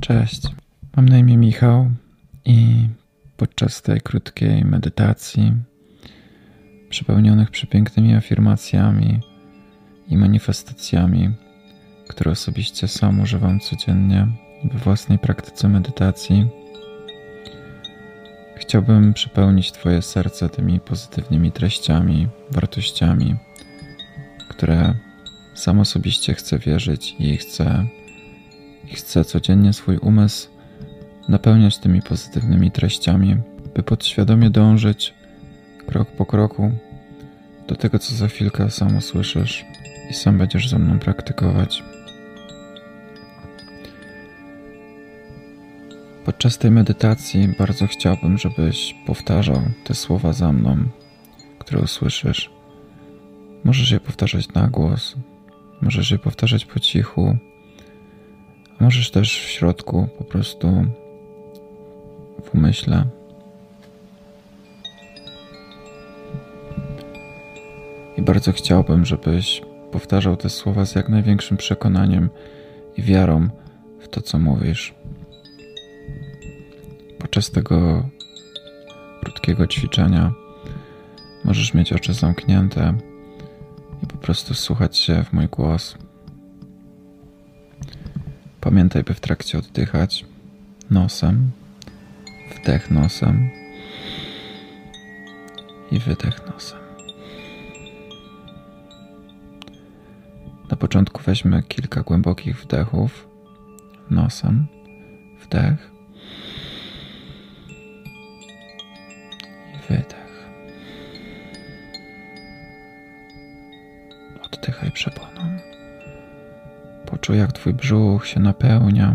Cześć, mam na imię Michał i podczas tej krótkiej medytacji, przepełnionych przepięknymi afirmacjami i manifestacjami, które osobiście sam używam codziennie we własnej praktyce medytacji, chciałbym przepełnić Twoje serce tymi pozytywnymi treściami, wartościami, które sam osobiście chcę wierzyć i chcę i chcę codziennie swój umysł napełniać tymi pozytywnymi treściami, by podświadomie dążyć krok po kroku do tego, co za chwilkę sam usłyszysz i sam będziesz ze mną praktykować. Podczas tej medytacji bardzo chciałbym, żebyś powtarzał te słowa za mną, które usłyszysz. Możesz je powtarzać na głos, możesz je powtarzać po cichu Możesz też w środku po prostu w umyśle. I bardzo chciałbym, żebyś powtarzał te słowa z jak największym przekonaniem i wiarą w to, co mówisz. Podczas tego krótkiego ćwiczenia możesz mieć oczy zamknięte i po prostu słuchać się w mój głos. Pamiętaj, by w trakcie oddychać nosem, wdech nosem i wydech nosem. Na początku weźmy kilka głębokich wdechów nosem, wdech i wydech. Oddychaj przeponą. Poczuj, jak twój brzuch się napełnia,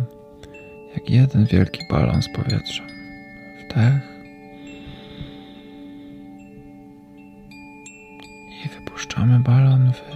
jak jeden wielki balon z powietrzem. Wdech i wypuszczamy balon, wydech.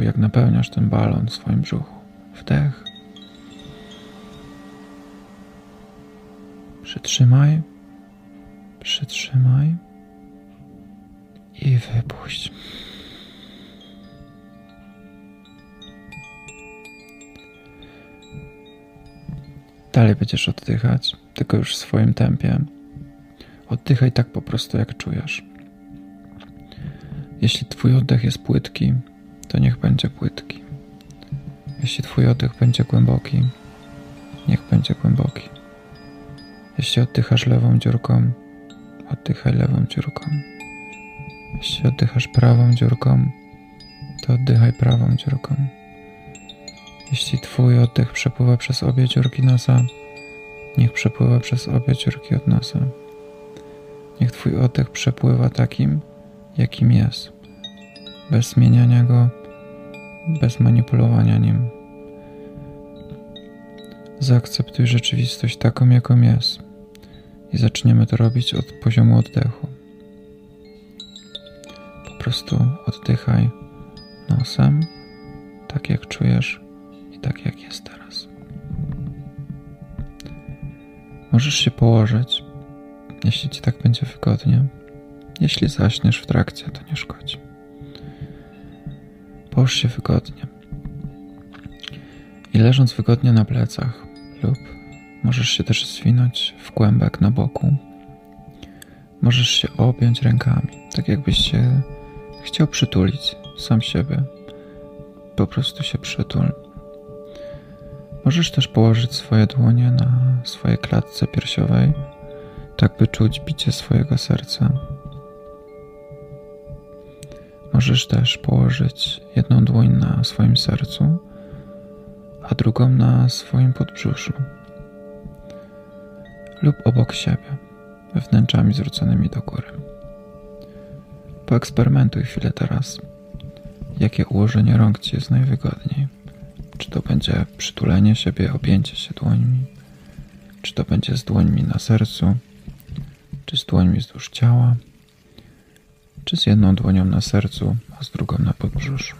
Poczuj, jak napełniasz ten balon w swoim brzuchu. Wdech. Przytrzymaj. Przytrzymaj. I wypuść. Dalej będziesz oddychać, tylko już w swoim tempie. Oddychaj tak po prostu, jak czujesz. Jeśli Twój oddech jest płytki, to niech będzie płytki. Jeśli Twój oddech będzie głęboki, niech będzie głęboki. Jeśli oddychasz lewą dziurką, oddychaj lewą dziurką. Jeśli oddychasz prawą dziurką, to oddychaj prawą dziurką. Jeśli Twój oddech przepływa przez obie dziurki nosa, niech przepływa przez obie dziurki od nosa. Niech Twój oddech przepływa takim, jakim jest, bez zmieniania go, bez manipulowania nim. Zaakceptuj rzeczywistość taką, jaką jest i zaczniemy to robić od poziomu oddechu. Po prostu oddychaj nosem, tak jak czujesz tak jak jest teraz. Możesz się położyć, jeśli ci tak będzie wygodnie. Jeśli zaśniesz w trakcie, to nie szkodzi. Połóż się wygodnie. I leżąc wygodnie na plecach, lub możesz się też zwinąć w kłębek na boku, możesz się objąć rękami, tak jakbyś się chciał przytulić sam siebie. Po prostu się przytul. Możesz też położyć swoje dłonie na swojej klatce piersiowej, tak by czuć bicie swojego serca. Możesz też położyć jedną dłoń na swoim sercu, a drugą na swoim podbrzuszu lub obok siebie, wnętrzami zwróconymi do góry. Poeksperymentuj chwilę teraz, jakie ułożenie rąk Ci jest najwygodniej. Czy to będzie przytulenie siebie, objęcie się dłońmi, Czy to będzie z dłońmi na sercu, czy z dłońmi wzdłuż ciała, czy z jedną dłonią na sercu, a z drugą na podbrzuszu.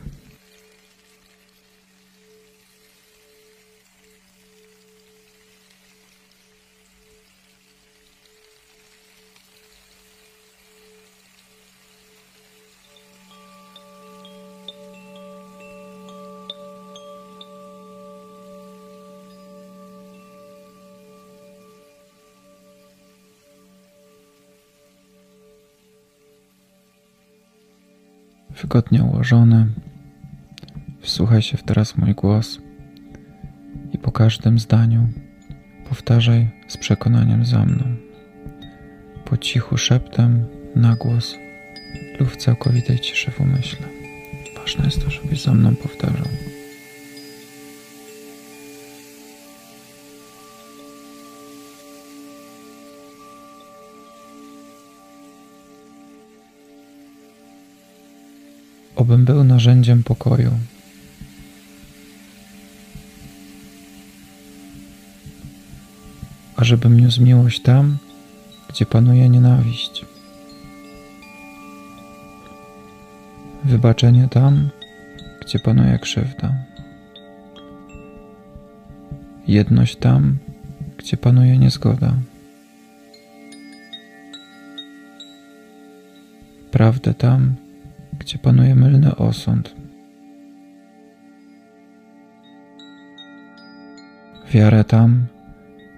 Wygodnie ułożony. Wsłuchaj się w teraz mój głos i po każdym zdaniu powtarzaj z przekonaniem za mną. Po cichu szeptem, na głos lub w całkowitej ciszy w umyśle. Ważne jest to, żebyś za mną powtarzał. Obym był narzędziem pokoju. Ażebym niósł miłość tam, gdzie panuje nienawiść. Wybaczenie tam, gdzie panuje krzywda. Jedność tam, gdzie panuje niezgoda. Prawdę tam, gdzie panuje mylny osąd. Wiarę tam,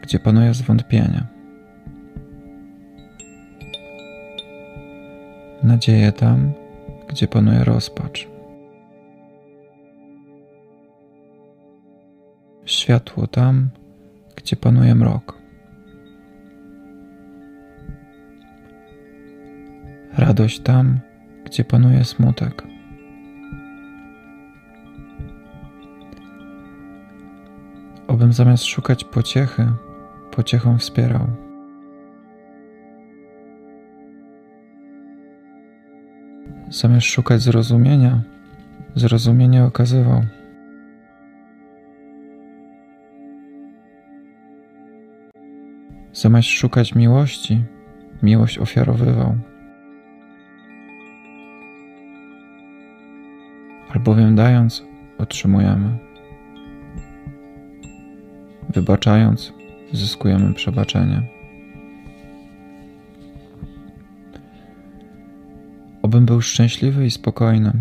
gdzie panuje zwątpienie. Nadzieję tam, gdzie panuje rozpacz. Światło tam, gdzie panuje mrok. Radość tam, gdzie panuje smutek. Obym zamiast szukać pociechy, pociechą wspierał. Zamiast szukać zrozumienia, zrozumienie okazywał. Zamiast szukać miłości, miłość ofiarowywał. Albowiem dając, otrzymujemy. Wybaczając, zyskujemy przebaczenie. Obym był szczęśliwy i spokojny,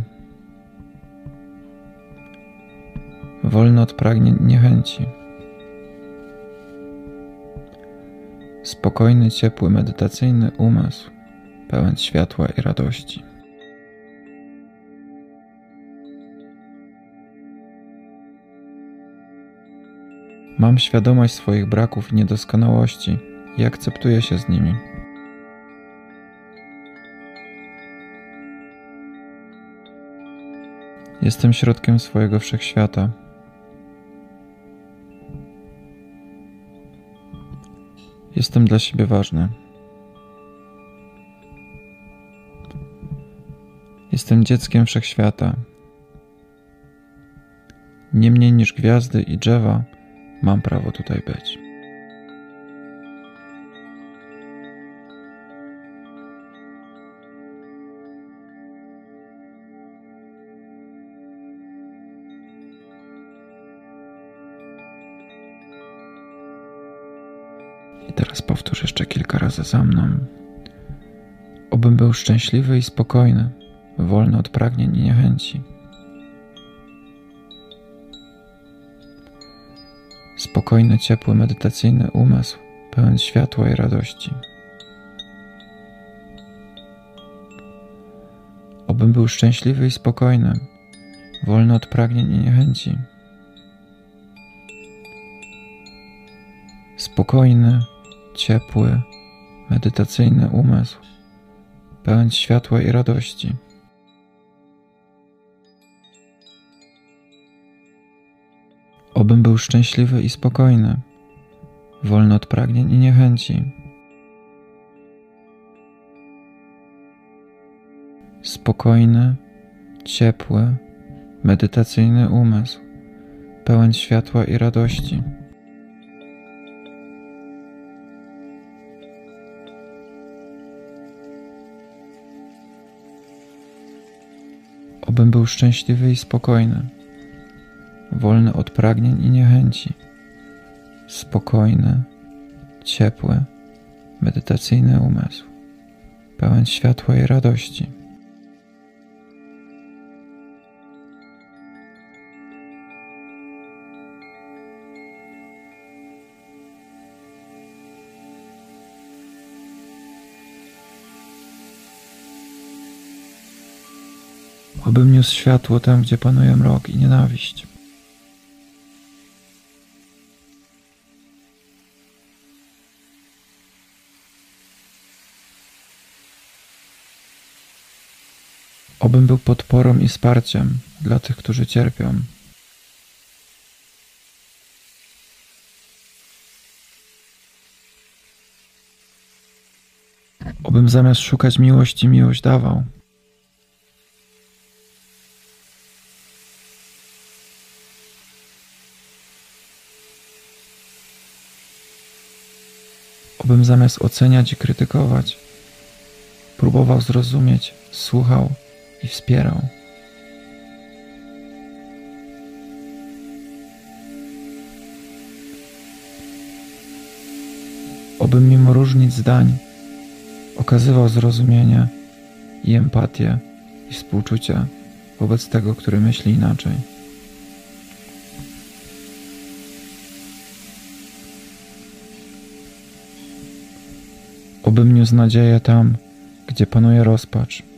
wolny od pragnień niechęci. Spokojny, ciepły, medytacyjny umysł, pełen światła i radości. Mam świadomość swoich braków i niedoskonałości i akceptuję się z nimi. Jestem środkiem swojego wszechświata. Jestem dla siebie ważny. Jestem dzieckiem wszechświata. Nie mniej niż gwiazdy i drzewa Mam prawo tutaj być. I teraz powtórz jeszcze kilka razy za mną. Obym był szczęśliwy i spokojny, wolny od pragnień i niechęci. Spokojny, ciepły, medytacyjny umysł, pełen światła i radości. Obym był szczęśliwy i spokojny, wolny od pragnień i niechęci. Spokojny, ciepły, medytacyjny umysł, pełen światła i radości. obym był szczęśliwy i spokojny, wolny od pragnień i niechęci. Spokojny, ciepły, medytacyjny umysł, pełen światła i radości. Obym był szczęśliwy i spokojny wolny od pragnień i niechęci, spokojny, ciepły, medytacyjny umysł, pełen światła i radości. Obym niósł światło tam, gdzie panuje mrok i nienawiść. Obym był podporą i wsparciem dla tych, którzy cierpią. Obym zamiast szukać miłości, miłość dawał. Obym zamiast oceniać i krytykować, próbował zrozumieć, słuchał i wspierał. Obym mimo różnic zdań okazywał zrozumienie i empatię i współczucie wobec tego, który myśli inaczej. Obym niósł nadzieję tam, gdzie panuje rozpacz.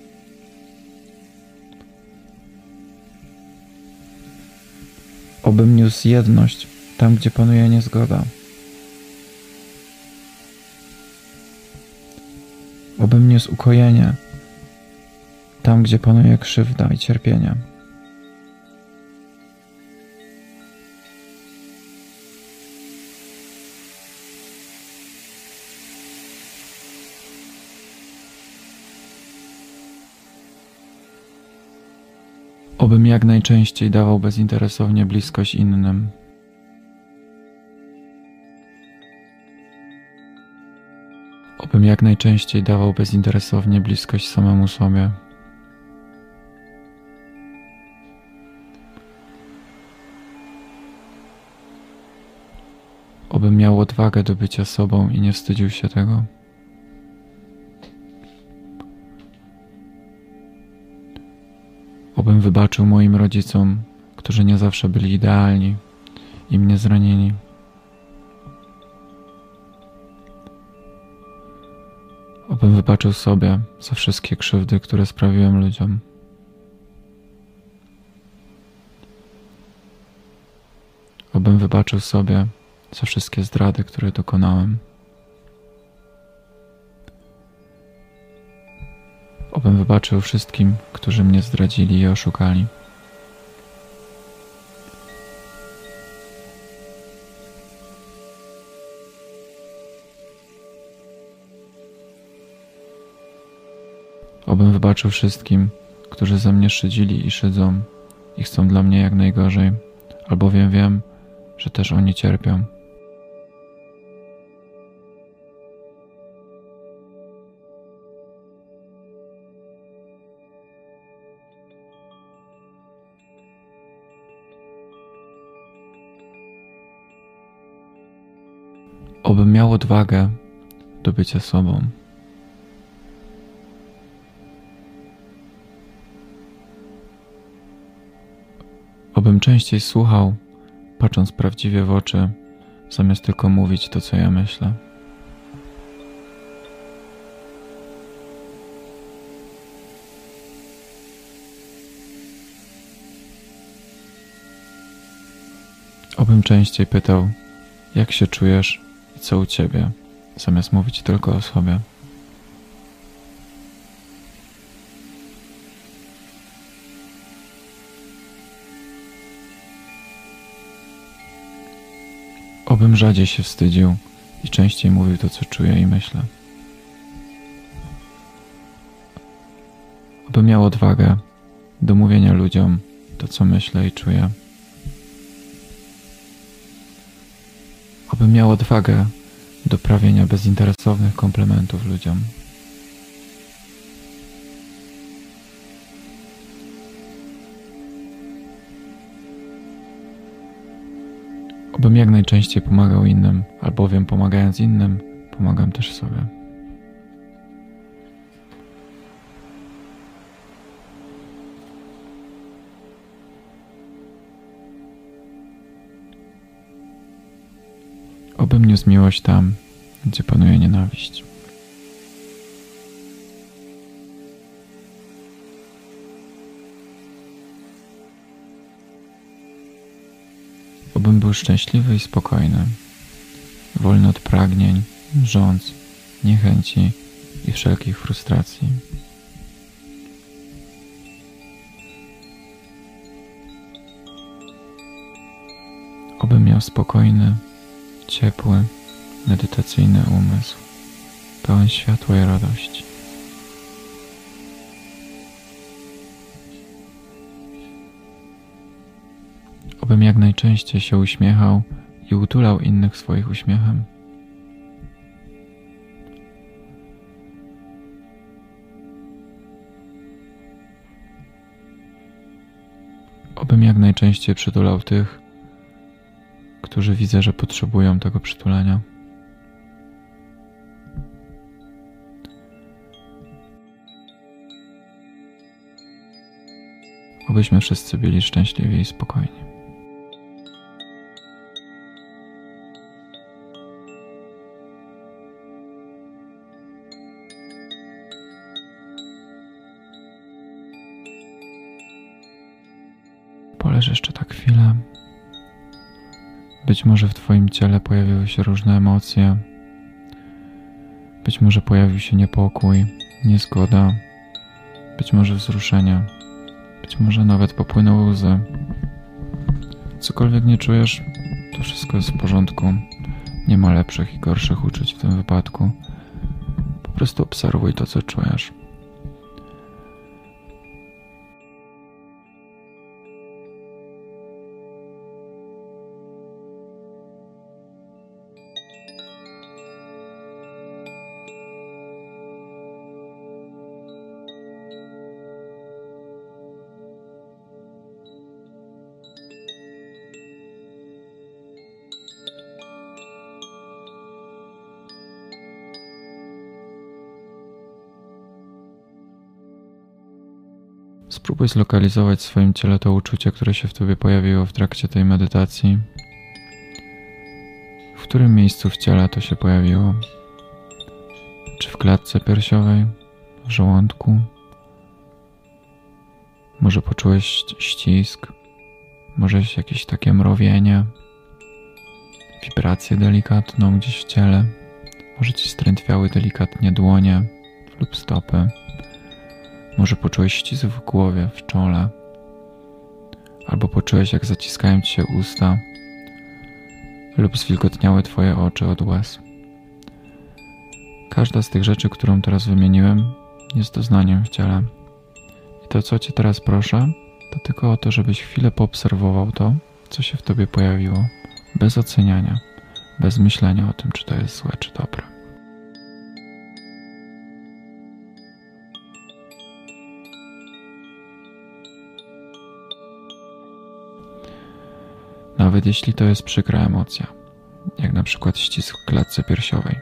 Obym niósł jedność tam, gdzie panuje niezgoda. Obym niósł ukojenie tam, gdzie panuje krzywda i cierpienie. Obym jak najczęściej dawał bezinteresownie bliskość innym. Obym jak najczęściej dawał bezinteresownie bliskość samemu sobie. Obym miał odwagę do bycia sobą i nie wstydził się tego. Wybaczył moim rodzicom, którzy nie zawsze byli idealni i mnie zranieni. Obym wybaczył sobie za wszystkie krzywdy, które sprawiłem ludziom. Obym wybaczył sobie za wszystkie zdrady, które dokonałem. Wybaczył wszystkim, którzy mnie zdradzili i oszukali. Obym wybaczył wszystkim, którzy ze mnie szydzili i szydzą i chcą dla mnie jak najgorzej, albowiem wiem, że też oni cierpią. Odwagę do bycia sobą. Obym częściej słuchał, patrząc prawdziwie w oczy, zamiast tylko mówić to, co ja myślę. Obym częściej pytał, jak się czujesz co u ciebie, zamiast mówić tylko o sobie. Obym rzadziej się wstydził i częściej mówił to, co czuję i myślę. Obym miał odwagę do mówienia ludziom to, co myślę i czuję. aby miał odwagę do prawienia bezinteresownych komplementów ludziom. Obym jak najczęściej pomagał innym, albowiem pomagając innym, pomagam też sobie. Obym niósł miłość tam, gdzie panuje nienawiść. Obym był szczęśliwy i spokojny, wolny od pragnień, rządz, niechęci i wszelkich frustracji. Obym miał spokojny, ciepły, medytacyjny umysł, pełen światła i radości. Obym jak najczęściej się uśmiechał i utulał innych swoich uśmiechem. Obym jak najczęściej przytulał tych, którzy widzę, że potrzebują tego przytulenia. Obyśmy wszyscy byli szczęśliwi i spokojni. Poleż jeszcze tak chwilę. Być może w Twoim ciele pojawiły się różne emocje. Być może pojawił się niepokój, niezgoda, być może wzruszenie, być może nawet popłynęły łzy. Cokolwiek nie czujesz, to wszystko jest w porządku. Nie ma lepszych i gorszych uczuć w tym wypadku. Po prostu obserwuj to, co czujesz. Spróbuj zlokalizować w swoim ciele to uczucie, które się w tobie pojawiło w trakcie tej medytacji. W którym miejscu w ciele to się pojawiło? Czy w klatce piersiowej, w żołądku? Może poczułeś ścisk? Może jakieś takie mrowienie? Wibrację delikatną gdzieś w ciele? Może ci strętwiały delikatnie dłonie lub stopy? Może poczułeś ścisk w głowie, w czole, albo poczułeś, jak zaciskają ci się usta, lub zwilgotniały twoje oczy od łez. Każda z tych rzeczy, którą teraz wymieniłem, jest doznaniem w ciele. I to, co cię teraz proszę, to tylko o to, żebyś chwilę poobserwował to, co się w tobie pojawiło, bez oceniania, bez myślenia o tym, czy to jest złe, czy dobre. Nawet jeśli to jest przykra emocja, jak na przykład ścisk w klatce piersiowej.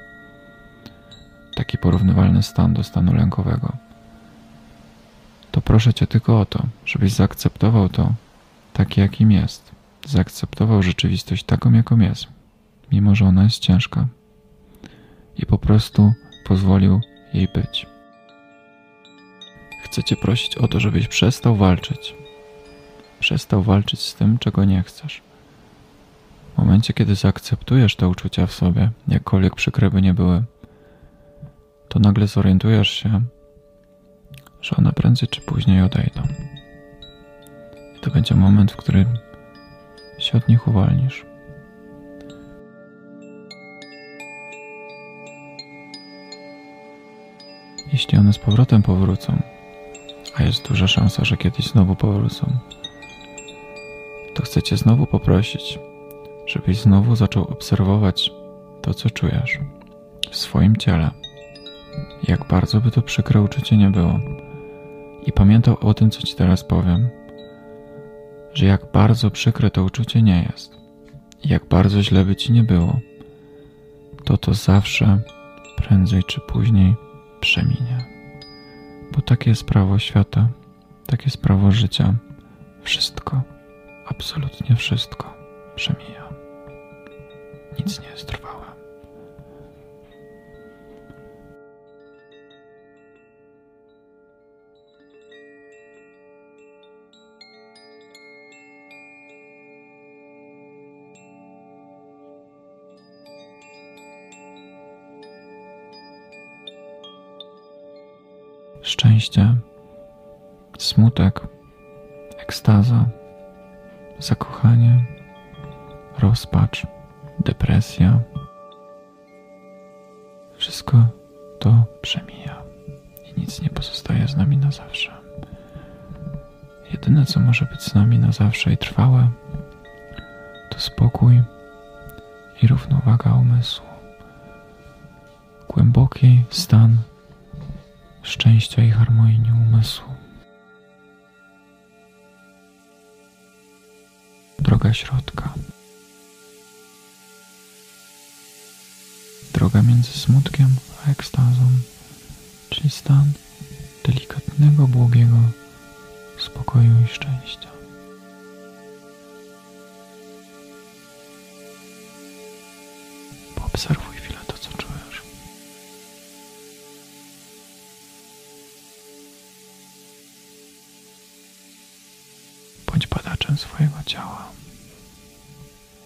Taki porównywalny stan do stanu lękowego. To proszę Cię tylko o to, żebyś zaakceptował to taki, jakim jest. Zaakceptował rzeczywistość taką, jaką jest, mimo że ona jest ciężka. I po prostu pozwolił jej być. Chcę Cię prosić o to, żebyś przestał walczyć. Przestał walczyć z tym, czego nie chcesz. Momencie, kiedy zaakceptujesz te uczucia w sobie, jakkolwiek przykre by nie były, to nagle zorientujesz się, że one prędzej czy później odejdą. I to będzie moment, w którym się od nich uwolnisz. Jeśli one z powrotem powrócą, a jest duża szansa, że kiedyś znowu powrócą, to chcę Cię znowu poprosić, żebyś znowu zaczął obserwować to, co czujesz w swoim ciele. Jak bardzo by to przykre uczucie nie było. I pamiętał o tym, co ci teraz powiem, że jak bardzo przykre to uczucie nie jest. jak bardzo źle by ci nie było, to to zawsze, prędzej czy później, przeminie. Bo takie jest prawo świata, takie jest prawo życia. Wszystko, absolutnie wszystko przemija. Nic nie trwałe. szczęście, smutek, ekstaza, zakochanie, rozpacz, depresja. Wszystko to przemija i nic nie pozostaje z nami na zawsze. Jedyne, co może być z nami na zawsze i trwałe, to spokój i równowaga umysłu. Głęboki stan szczęścia i harmonii umysłu. Droga środka. Droga między smutkiem a ekstazą, czyli stan delikatnego, błogiego spokoju i szczęścia. Poobserwuj chwilę to, co czujesz. Bądź badaczem swojego ciała.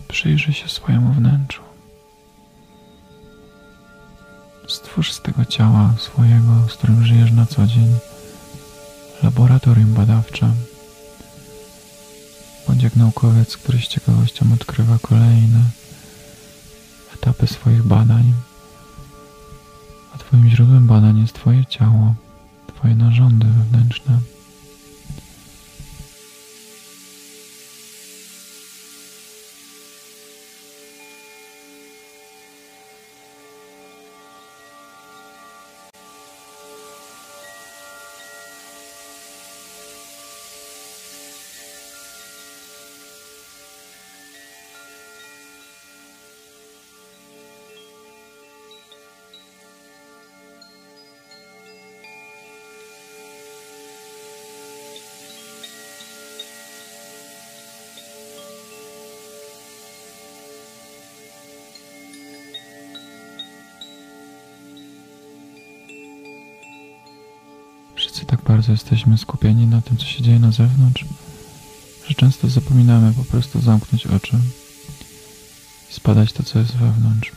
Przyjrzyj się swojemu wnętrzu. Stwórz z tego ciała swojego, z którym żyjesz na co dzień, laboratorium badawcze. Bądź jak naukowiec, który z ciekawością odkrywa kolejne etapy swoich badań. A Twoim źródłem badań jest Twoje ciało, Twoje narządy wewnętrzne. Wszyscy tak bardzo jesteśmy skupieni na tym, co się dzieje na zewnątrz, że często zapominamy po prostu zamknąć oczy i spadać to, co jest wewnątrz.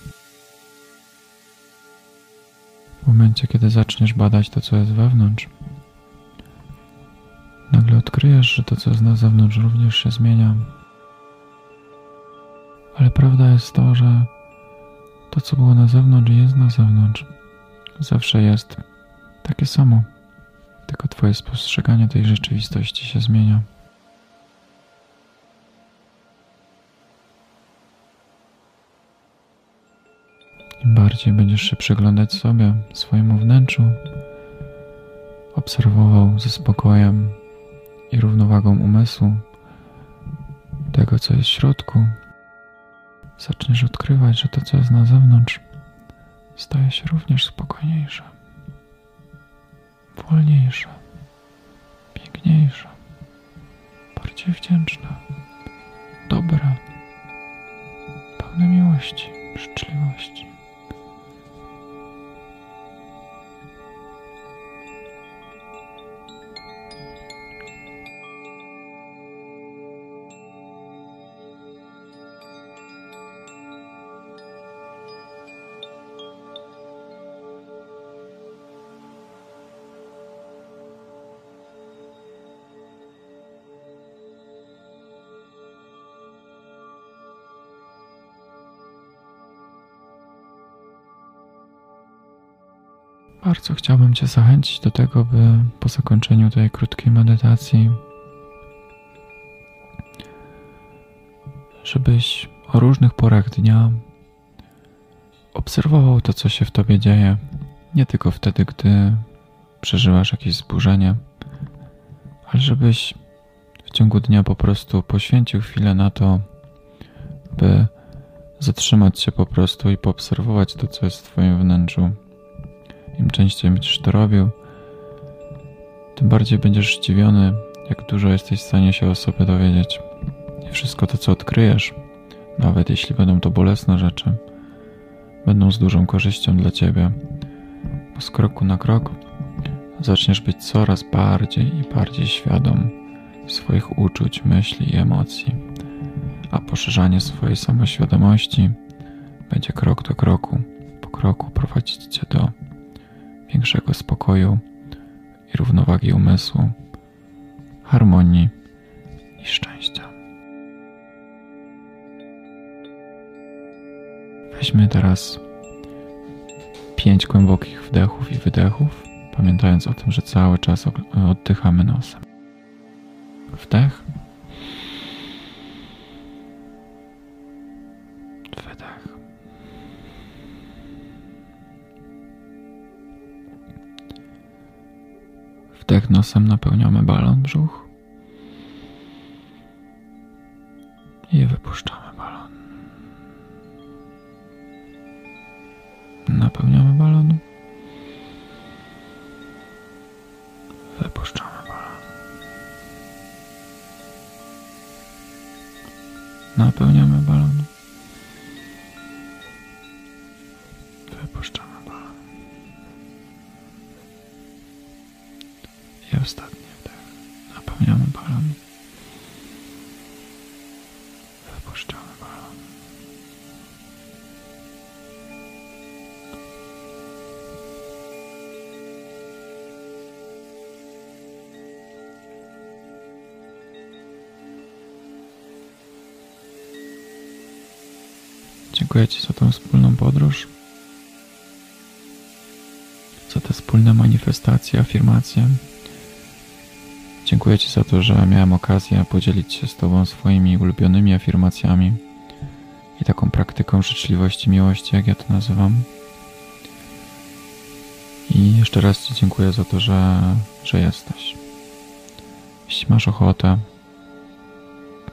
W momencie, kiedy zaczniesz badać to, co jest wewnątrz, nagle odkryjesz, że to, co jest na zewnątrz, również się zmienia. Ale prawda jest to, że to, co było na zewnątrz, jest na zewnątrz. Zawsze jest takie samo tylko Twoje spostrzeganie tej rzeczywistości się zmienia. Im bardziej będziesz się przyglądać sobie, swojemu wnętrzu, obserwował ze spokojem i równowagą umysłu tego, co jest w środku, zaczniesz odkrywać, że to, co jest na zewnątrz, staje się również spokojniejsze wolniejsza, piękniejsza, bardziej wdzięczna, dobra, pełna miłości, życzliwości. Bardzo chciałbym Cię zachęcić do tego, by po zakończeniu tej krótkiej medytacji, żebyś o różnych porach dnia obserwował to, co się w Tobie dzieje, nie tylko wtedy, gdy przeżywasz jakieś zburzenie, ale żebyś w ciągu dnia po prostu poświęcił chwilę na to, by zatrzymać się po prostu i poobserwować to, co jest w Twoim wnętrzu. Częściej będziesz to robił, tym bardziej będziesz zdziwiony, jak dużo jesteś w stanie się o sobie dowiedzieć. I wszystko to, co odkryjesz, nawet jeśli będą to bolesne rzeczy, będą z dużą korzyścią dla Ciebie, bo z kroku na krok zaczniesz być coraz bardziej i bardziej świadom swoich uczuć, myśli i emocji, a poszerzanie swojej samoświadomości będzie krok do kroku, po kroku prowadzić Cię do większego spokoju i równowagi umysłu, harmonii i szczęścia. Weźmy teraz pięć głębokich wdechów i wydechów, pamiętając o tym, że cały czas oddychamy nosem. Wdech. Wdech nosem napełniamy balon brzuch. I wypuszczamy Tą wspólną podróż, za te wspólne manifestacje, afirmacje. Dziękuję Ci za to, że miałem okazję podzielić się z Tobą swoimi ulubionymi afirmacjami i taką praktyką życzliwości, miłości, jak ja to nazywam. I jeszcze raz Ci dziękuję za to, że, że jesteś. Jeśli masz ochotę,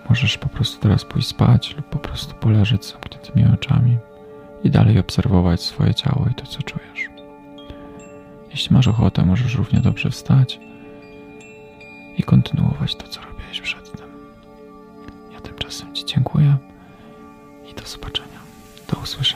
możesz po prostu teraz pójść spać lub po prostu poleżeć z zamkniętymi oczami i dalej obserwować swoje ciało i to, co czujesz. Jeśli masz ochotę, możesz równie dobrze wstać i kontynuować to, co robiłeś przedtem. Ja tymczasem Ci dziękuję i do zobaczenia. Do usłyszenia.